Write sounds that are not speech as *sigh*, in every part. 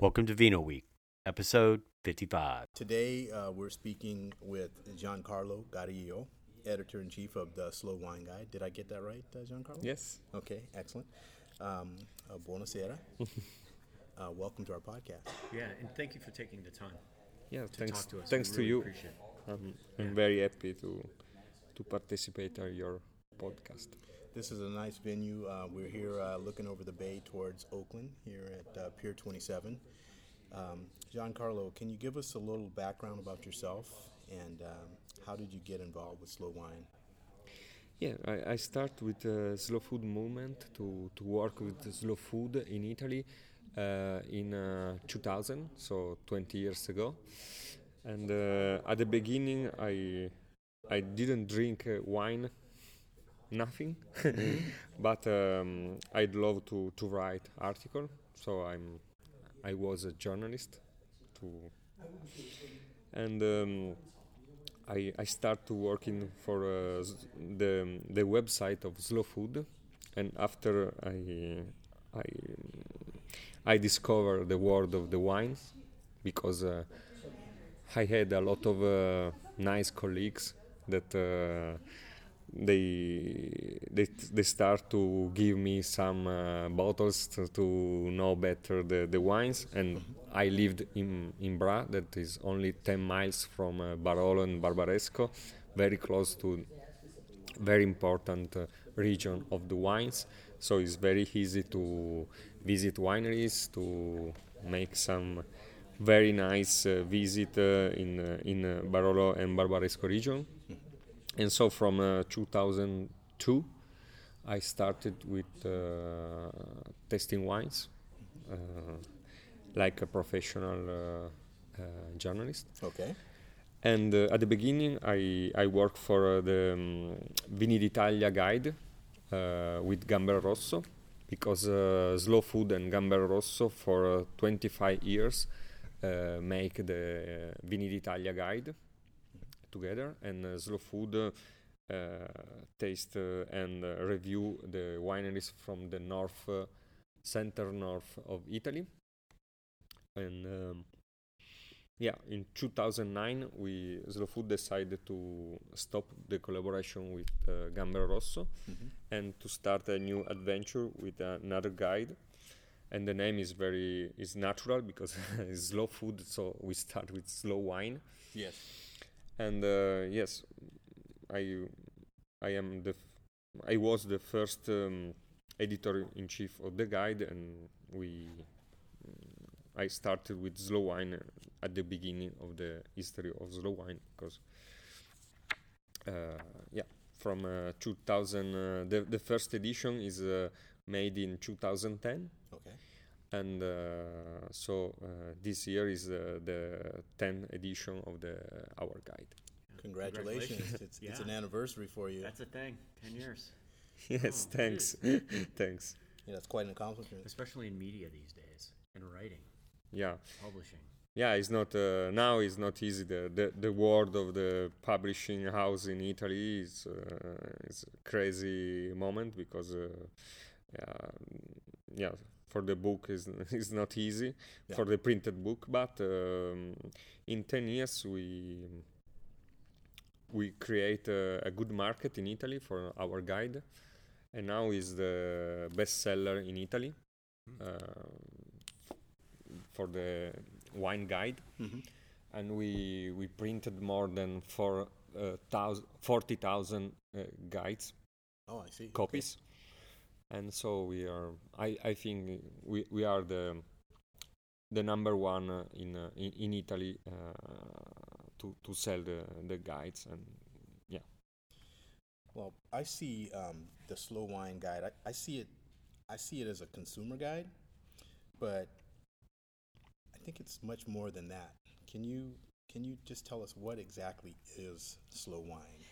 Welcome to Vino Week, episode 55. Today, uh, we're speaking with Giancarlo Gariglio, editor in chief of the Slow Wine Guide. Did I get that right, uh, Giancarlo? Yes. Okay, excellent. Um, uh, buonasera. *laughs* uh, welcome to our podcast. Yeah, and thank you for taking the time. Yeah, to thanks. talk to us. Thanks We to you. appreciate it. I'm, I'm very happy to to participate in your podcast. This is a nice venue. Uh, we're here uh, looking over the bay towards Oakland here at uh, Pier 27. Um, Giancarlo, can you give us a little background about yourself and um, how did you get involved with Slow Wine? Yeah, I, I start with the slow food movement to, to work with slow food in Italy uh, in uh, 2000, so 20 years ago. And uh, at the beginning, I I didn't drink wine, nothing, *laughs* but um, I'd love to, to write article. So I'm I was a journalist, to and. Um, I, I start to working for uh, the the website of Slow Food, and after I I I discover the world of the wines because uh, I had a lot of uh, nice colleagues that uh, they they they start to give me some uh, bottles to, to know better the, the wines. And I lived in in Bra that is only 10 miles from uh, Barolo and Barbaresco very close to very important uh, region of the wines. So it's very easy to visit wineries to make some very nice uh, visit uh, in uh, in Barolo and Barbaresco region and so from uh, 2002 I started with uh, testing wines uh, like a professional uh, uh, journalist Okay. and uh, at the beginning, I, I worked for the um, Vini d'Italia guide uh, with Gambero Rosso because uh, Slow Food and Gambero Rosso for uh, 25 years uh, make the Vini d'Italia guide together, and uh, Slow Food uh, taste uh, and uh, review the wineries from the north, uh, center north of Italy, and. Um, yeah, in 2009, we Slow Food decided to stop the collaboration with uh, Gambero Rosso Mhm. and to start a new adventure with another guide. And the name is very is natural because *laughs* it's slow food, so we start with slow wine. Yes. And uh, yes, I I am the f- I was the first um, editor in chief of the guide, and we I started with slow wine at the beginning of the history of slow wine because uh, yeah from uh, 2000 uh, the the first edition is uh, made in 2010 Okay. And uh, so uh, this year is uh, the 10th edition of the our guide Congratulations. Congratulations. It's, it's an anniversary for you. That's a thing. 10 *laughs* years. yes Oh, thanks *laughs* thanks yeah, that's quite an accomplishment. Especially in media these days, in writing, yeah publishing. yeah it's not uh, now it's not easy the, the the world of the publishing house in italy is uh, is a crazy moment because uh, yeah, yeah for the book is *laughs* is not easy Yeah. for the printed book but um, in 10 years we we create a, a good market in italy for our guide and now is the best seller in italy uh, for the wine guide hmm and we we printed more than four uh, 40,000 uh, guides Oh, I see. Okay. And so we are i i think we we are the the number one uh, in, uh, in in italy uh, to to sell the the guides and yeah. Well, I see um, the slow wine guide. I, I see it. I see it as a consumer guide, but I think it's much more than that. Can you can you just tell us what exactly is slow wine?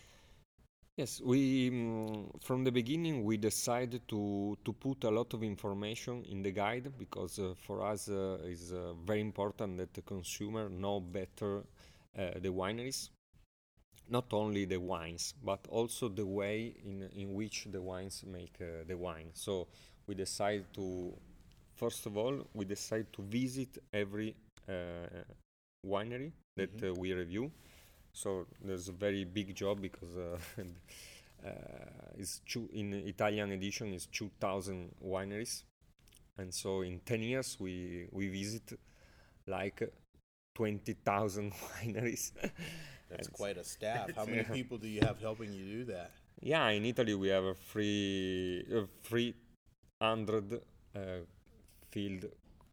Yes, we mm, from the beginning we decided to to put a lot of information in the guide because uh, for us uh, is uh, very important that the consumer know better uh, the wineries, not only the wines but also the way in in which the wines make uh, the wine. So we decided to first of all, we decide to visit every uh, winery that Mhm. uh, we review. So there's a very big job because uh, *laughs* uh, it's two, in Italian edition is 2,000 wineries, and so in 10 years we we visit like 20,000 *laughs* wineries. That's quite a staff. How many *laughs* people do you have helping you do that? Yeah, in Italy we have a free, uh, 300 uh, field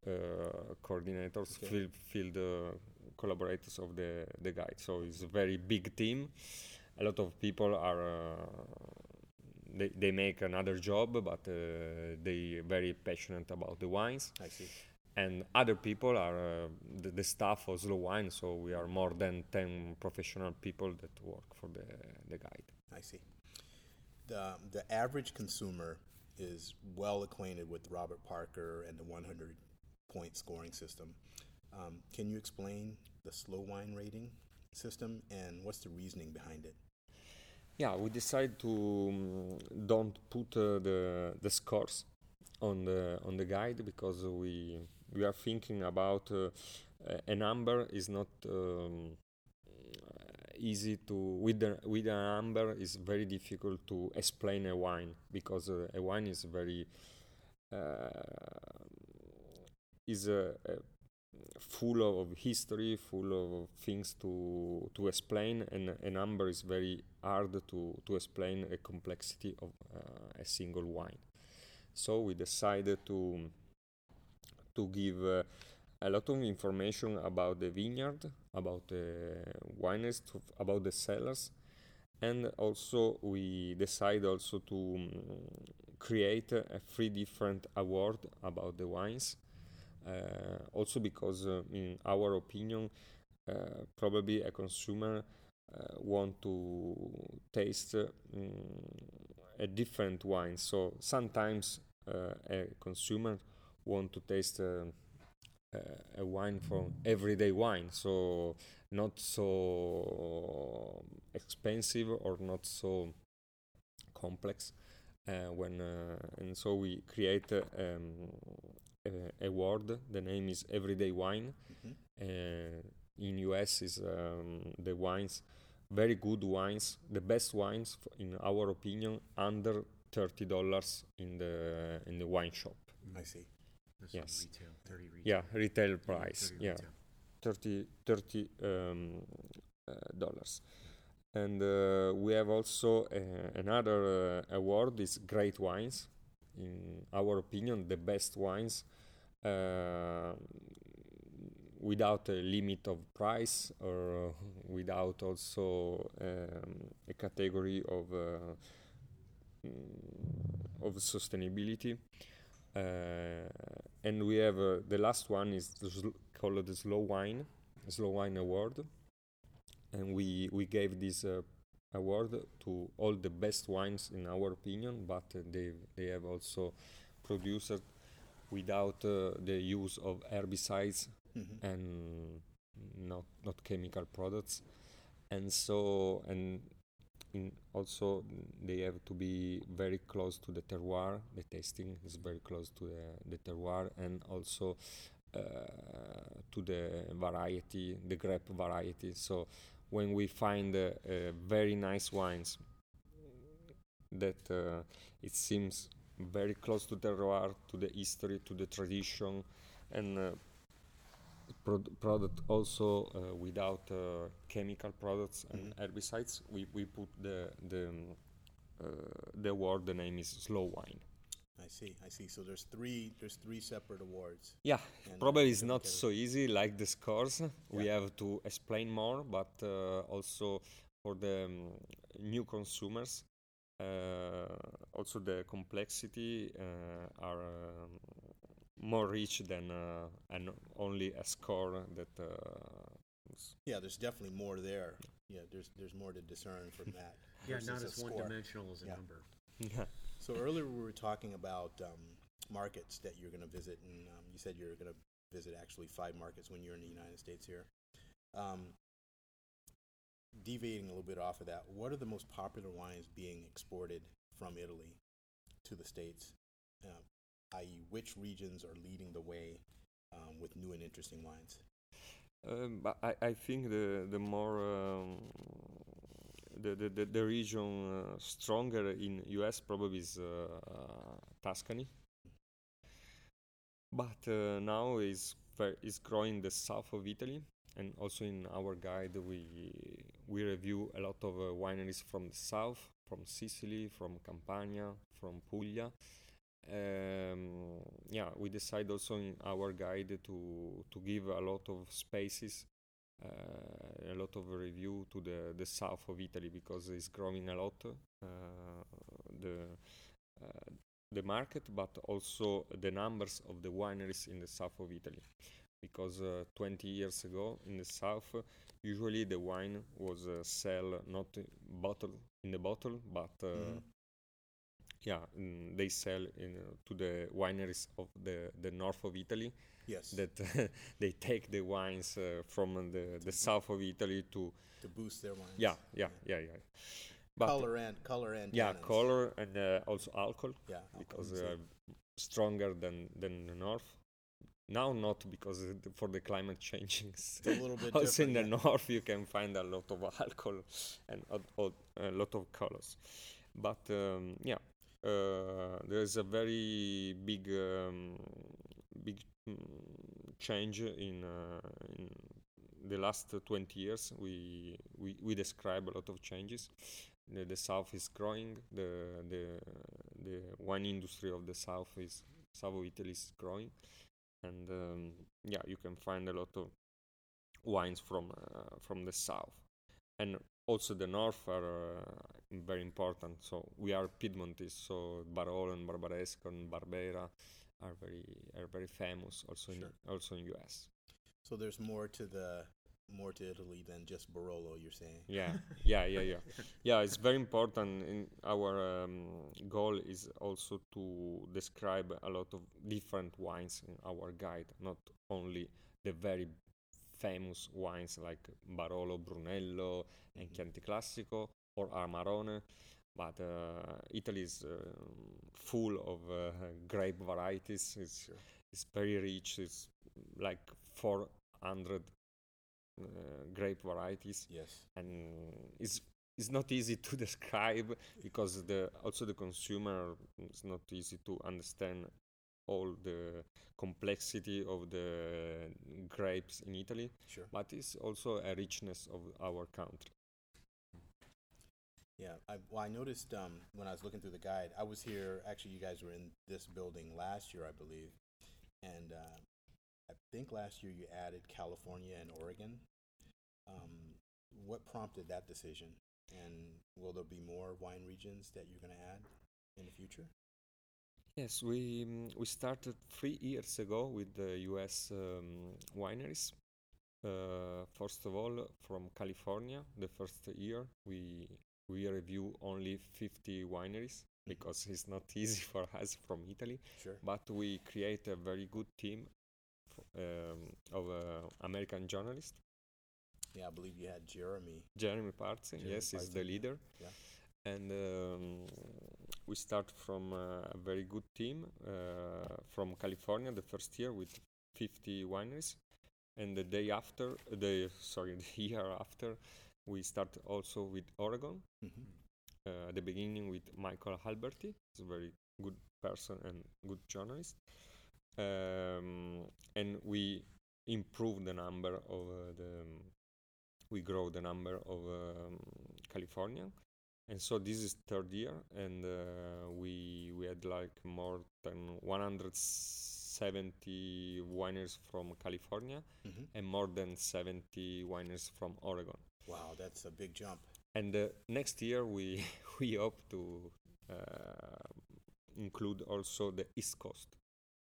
uh, coordinators, Okay. field, field uh, collaborators of the, the guide. So it's a very big team. A lot of people are, uh, they, they make another job, but uh, they very passionate about the wines. I see. And other people are uh, the, the staff of Slow Wine. So we are more than 10 professional people that work for the, the guide. I see. The, the average consumer is well acquainted with Robert Parker and the 100 point scoring system. Um, can you explain the slow wine rating system and what's the reasoning behind it? Yeah, we decided to um, don't put uh, the the scores on the on the guide because we we are thinking about uh, a- number is not um, easy to with the with a number is very difficult to explain a wine because uh, a wine is very uh, is a, a full of history, full of things to to explain, and a number is very hard to to explain a complexity of uh, a single wine. So we decided to to give uh, a lot of information about the vineyard, about the wineries, about the cellars, and also we decided also to um, create a, three different award about the wines also because uh, in our opinion probably a consumer want to taste a different wine. So sometimes a consumer want to taste a wine from everyday wine. So not so expensive or not so complex uh, when uh, and so we create uh, um, a, a word the name is everyday wine Mhm. uh, in us is um, the wines very good wines the best wines in our opinion under 30 dollars in the in the wine shop I see. This Yes. retail, 30 retail. yeah retail 30 price yeah retail. 30 30 um, uh, dollars and uh, we have also uh, another uh, award is great wines in our opinion the best wines uh, without a limit of price or uh, without also um, a category of uh, mm, of sustainability. Uh, and we have uh, the last one is the called the slow wine slow wine award. And we we gave this uh, award to all the best wines in our opinion but uh, they they have also produced without uh, the use of herbicides Mhm. and not not chemical products. And so and in also they have to be very close to the terroir. The tasting is very close to the, the terroir and also uh, to the variety the grape variety. So when we find uh, uh, very nice wines that uh, it seems very close to the terroir to the history to the tradition and uh, prod- product also uh, without uh, chemical products and herbicides. We, we put the the um, uh, the award. The name is Slow Wine. I see. I see. So there's three. There's three separate awards. Yeah, And probably it's not so easy like the scores. We have to explain more, but uh, also for the um, new consumers, uh, also the complexity uh, are um, more rich than uh, an only a score that. Uh, Yeah, there's definitely more there. Yeah, there's there's more to discern from that. Yeah, versus not as one-dimensional as a Yeah. number. So earlier we were talking about um, markets that you're going to visit, and um, you said you're going to visit actually five markets when you're in the United States here. Um, deviating a little bit off of that, what are the most popular wines being exported from Italy to the states? Uh, i.e., which regions are leading the way um, with new and interesting wines? Um, I, I think the the more um, the, the, the, the region uh, stronger in US probably is uh, Tuscany. But uh, now is is growing the south of Italy, and also in our guide we we review a lot of uh, wineries from the south, from Sicily, from Campania, from Puglia. Um, yeah, we decide also in our guide to to give a lot of spaces, uh, a lot of review to the the south of Italy because it's growing a lot. Uh, the uh, the market, but also the numbers of the wineries in the south of Italy. Because uh, 20 years ago in the south, usually the wine was uh, sell not bottle in the bottle, but uh, Mhm. Yeah, mm, they sell in, uh, to the wineries of the the north of Italy. Yes, That *laughs* they take the wines uh, from the the south of Italy to to boost their wines. yeah yeah yeah yeah. But color and color and yeah, tannins. color and uh, also alcohol Yeah, because they are stronger than than the north. Now not because for the climate *laughs* changing. It's a little bit also in the different, north you can find a lot of *laughs* alcohol and a, a lot of colors. But um, yeah, there is a very big um, big mm, change in uh, in the last 20 years. We, we we describe a lot of changes. The, the south is growing. The the the wine industry of the south is south of Italy is growing, and um, yeah, you can find a lot of wines from uh, from the south, and also the north are uh, very important. So we are Piedmontese, so Barolo and Barbaresco and Barbera are very are very famous also Sure. in also in US. So there's more to the more to Italy than just Barolo. You're saying? Yeah, yeah, yeah, yeah, *laughs* yeah. It's very important. In our um, goal is also to describe a lot of different wines in our guide, not only the very famous wines like Barolo, Brunello, and. Chianti Classico or Amarone, but uh, Italy is uh, full of uh, grape varieties. It's it's very rich. It's like 400 uh, grape varieties Yes. and it's it's not easy to *laughs* describe because the also the consumer is not easy to understand all the complexity of the grapes in Italy Sure. but it's also a richness of our country Yeah, I, well, I noticed um, when I was looking through the guide, I was here. Actually, you guys were in this building last year, I believe, and uh, I think last year you added California and Oregon. Um, what prompted that decision, and will there be more wine regions that you're going to add in the future? Yes we mm, we started 3 years ago with the US um, wineries uh, first of all from California the first year we we review only 50 wineries because it's not *laughs* easy for us from Italy Sure. but we create a very good team um, of uh, American journalists. Yeah, I believe you had Jeremy. Jeremy Jeremy yes, is Parzen, the leader. Yeah. And um, we start from uh, a very good team uh, from California the first year with 50 wineries. And the day after, the sorry, *laughs* the year after, we start also with Oregon. Mm-hmm. uh, at the beginning with Michael Alberty He's a very good person and good journalist. Um, and we improve the number of uh, the, we grow the number of um, California. And so this is third year, and uh, we we had like more than 170 wineries from California Mm-hmm. and more than 70 wineries from Oregon Wow, that's a big jump. and uh, next year we *laughs* we hope to uh, include also the east coast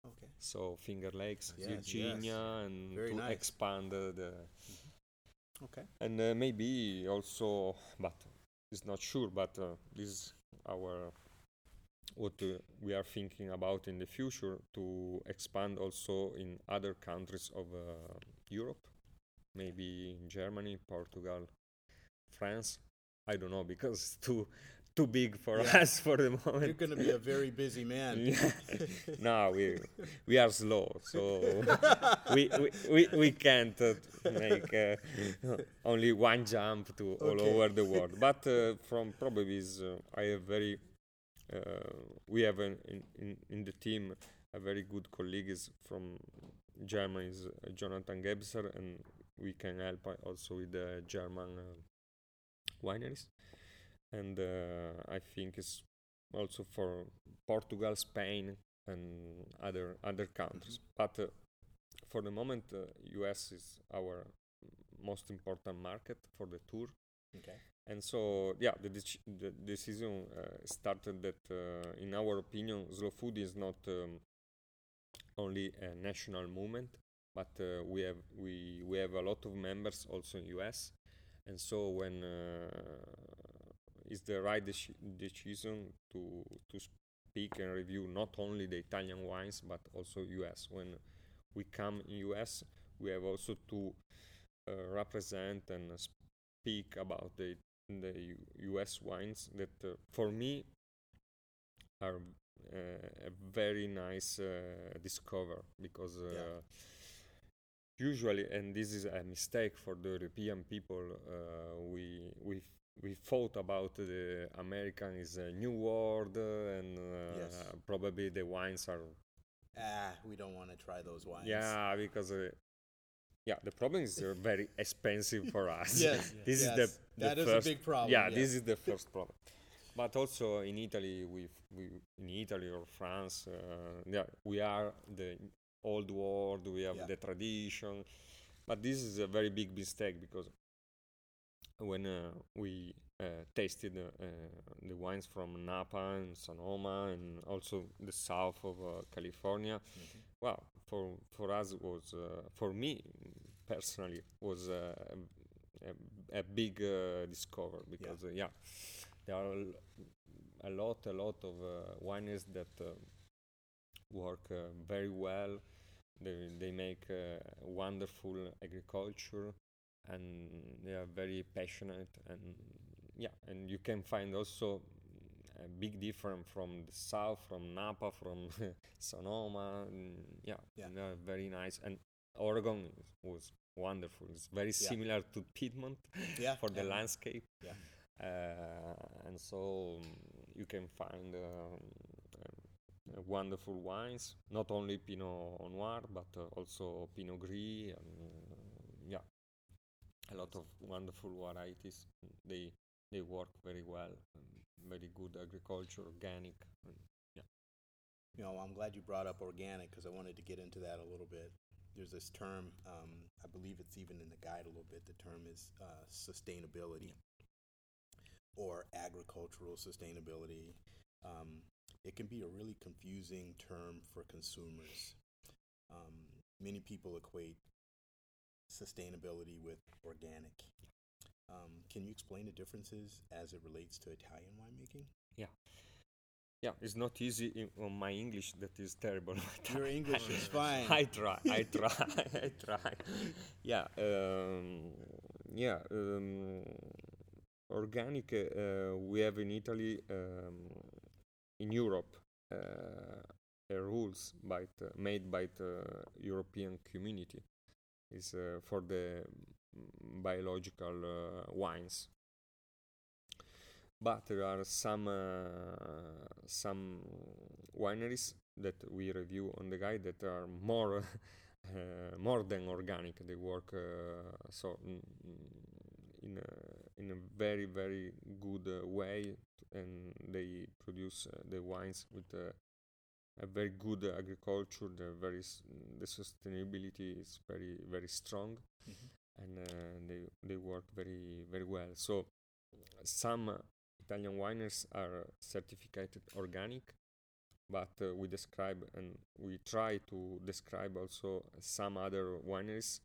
Okay. so finger lakes Yes, virginia and Very to nice. expand the Okay. and uh, maybe also but it's not sure but uh, this is our what uh, we are thinking about in the future to expand also in other countries of uh, Europe maybe in Germany Portugal France. I don't know because *laughs* it's too too big for Yeah. us for the moment. You're going to be a very busy man. *laughs* Yeah. no, we we are slow, so *laughs* we, we, we, we can't uh, make uh, only one jump to all over the world. But uh, from probably is uh, I have very uh, we have an, in, in in the team a very good colleagues from Germany is uh, Jonathan Gebser and we can help also with the German uh, wineries and uh, I think it's also for Portugal, Spain, and other other countries. But uh, for the moment, uh, US is our most important market for the tour, Okay. and so yeah, the, dec- the decision uh, started that, uh, in our opinion, slow food is not um, only a national movement, but uh, we have we we have a lot of members also in US, and so when uh, is the right deci- decision to to speak and review not only the Italian wines but also US. When we come in US, we have also to uh, represent and speak about the the U- US wines that uh, for me are uh, a very nice uh, discover because uh, Yeah. usually and this is a mistake for the European people uh, we we we thought about the American is a new world uh, and uh, Yes. probably the wines are Ah, we don't want to try those wines. yeah because uh, yeah the problem is they're very *laughs* expensive for us Yes, *laughs* this yes. is the, the That is a first big problem, yeah, yeah. this is the first problem but also in Italy we we in Italy or France uh, yeah we are the old world we have Yeah. the tradition but this is a very big mistake because when uh, we uh, tasted uh, the wines from Napa and Sonoma and also the south of uh, California Mhm. wow for for us it was uh, for me personally was uh, a, a big uh, discover because uh, yeah there are a lot a lot of uh, wineries that uh, work uh, very well. They they make uh, wonderful agriculture and they are very passionate and yeah and you can find also a big difference from the south from napa from *laughs* sonoma and yeah, Yeah. they are very nice and oregon was wonderful it's very similar to piedmont *laughs* Yeah. for the landscape Yeah. uh, and so um, you can find um, uh, wonderful wines not only pinot noir but uh, also pinot gris and uh, a lot of wonderful varieties they they work very well very good agriculture organic and You know, I'm glad you brought up organic because I wanted to get into that a little bit. There's this term, um, I believe it's even in the guide a little bit. The term is uh, sustainability or agricultural sustainability. Um, it can be a really confusing term for consumers. Um, many people equate sustainability with organic. Um, can you explain the differences as it relates to Italian winemaking? yeah Yeah, it's not easy in, on my english that is terrible *laughs* Your English is *laughs* fine. I try, I *laughs* try, I try. Yeah, um, yeah. Um, organic, uh, we have in Italy, um, in Europe, uh, a rules by the, made by the European community is uh, for the mm, biological uh, wines. But there are some uh, some wineries that we review on the guide that are more *laughs* uh, more than organic. They work so mm, in a, in a very very good way, and they produce the wines with a very good agriculture. The very the sustainability is very very strong, and uh, they they work very very well. So some Italian wineries are certified organic, but uh, we describe and we try to describe also some other wineries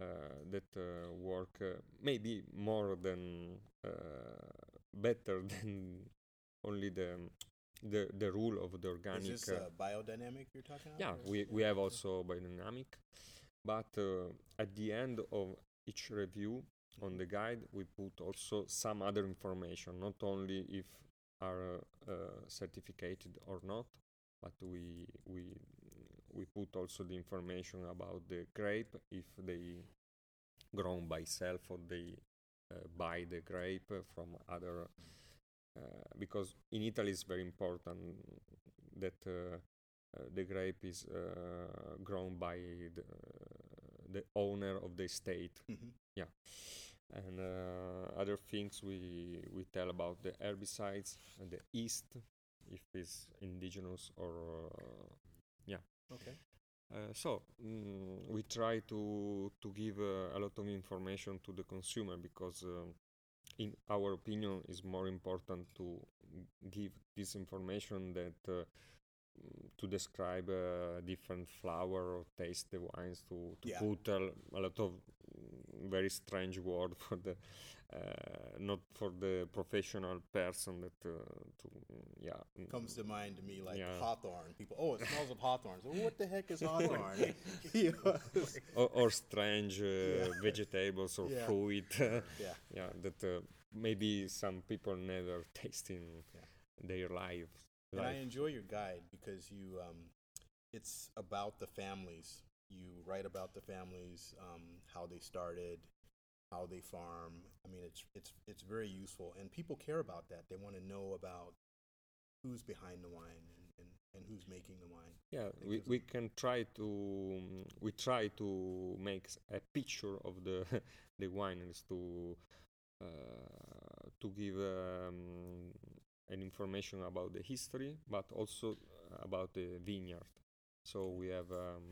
uh, that uh, work uh, maybe more than uh, better *laughs* than only the the the rule of the organic. Is this uh, uh, biodynamic you're talking about? yeah, we, we have also biodynamic, but uh, at the end of each review on the guide, we put also some other information, not only if are uh, certificated or not, but we we we put also the information about the grape if they grown by self or they uh, buy the grape from other because in Italy it's very important that uh, uh, the grape is uh, grown by the, the owner of the state hmm and uh, other things we we tell about the herbicides and the yeast if it's indigenous or uh, Okay. uh, so mm, we try to to give uh, a lot of information to the consumer because um, in our opinion is more important to give this information that uh, mm, to describe uh, different flower or taste the wines to, to Yeah. put a, a lot of mm, very strange word *laughs* for the uh, not for the professional person that uh, to mm, yeah mm, Comes to mind to me like Yeah. hawthorn. People, oh, it smells of hawthorn. So what the heck is *laughs* hawthorn? *laughs* Or, or strange uh, Yeah. vegetables or *laughs* Yeah. fruit yeah. yeah that uh, maybe some people never taste in Yeah. their life And I enjoy your guide because you, um, it's about the families. You write about the families, um, how they started, how they farm. I mean, it's it's it's very useful, and people care about that. They want to know about who's behind the wine and, and, and who's making the wine. yeah we, we can try to we try to make a picture of the *laughs* the wineries to uh, to give um, an information about the history but also about the vineyard so we have um,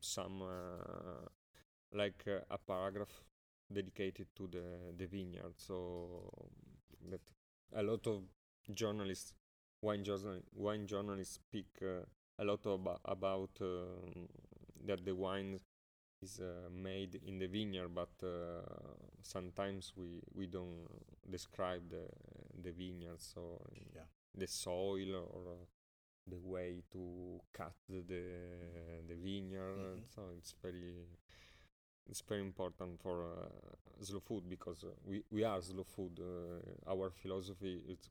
some uh, like uh, a paragraph dedicated to the the vineyard so that a lot of journalists wine journal wine journalists speak uh, a lot about, about um, that the wine is uh, made in the vineyard but uh, sometimes we we don't describe the the vineyard so Yeah. the soil or the way to cut the the vineyard Mhm. so it's very it's very important for uh, slow food because uh, we we are slow food uh, our philosophy is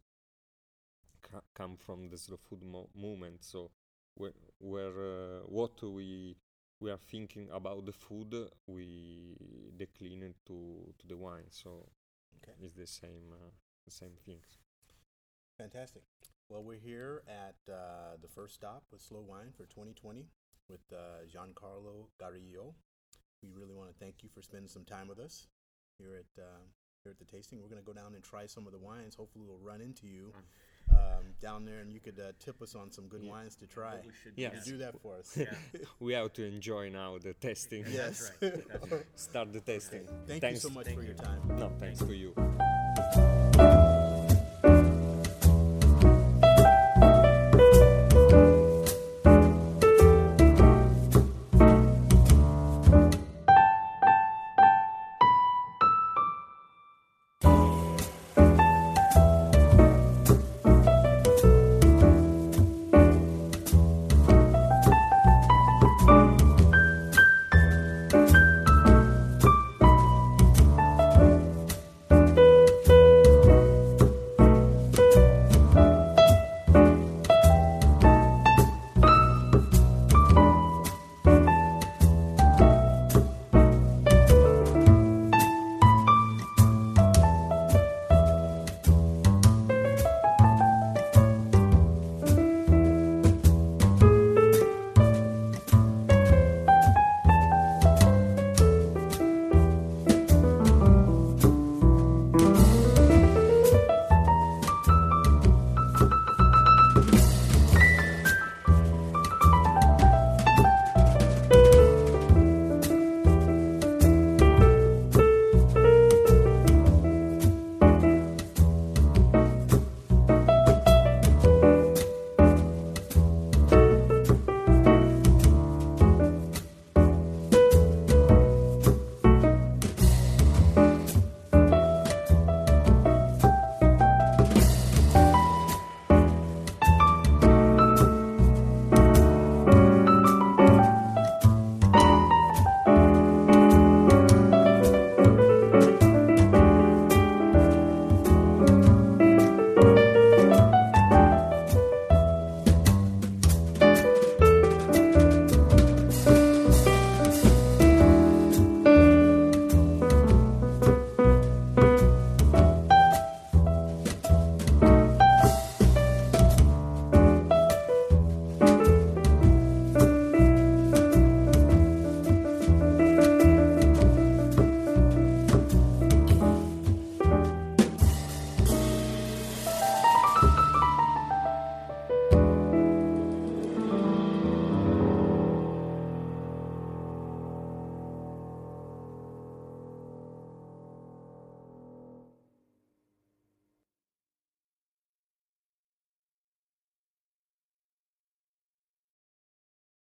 ca- come from the slow food mo- movement so where, where uh, what we we are thinking about the food we decline it to to the wine so Okay. it's the same uh, the same things Fantastic. Well, we're here at uh, the first stop with Slow Wine for 2020 with uh, Giancarlo Gariglio. We really want to thank you for spending some time with us here at uh, here at the tasting. We're going to go down and try some of the wines. Hopefully, we'll run into you um, down there, and you could uh, tip us on some good Yeah. wines to try. What we should Yeah. Do. that for us? Yeah. *laughs* we have to enjoy now the tasting. Yes. That's right. That's right. *laughs* start the testing Thank thanks you so much Thank for you. your time. no thanks to you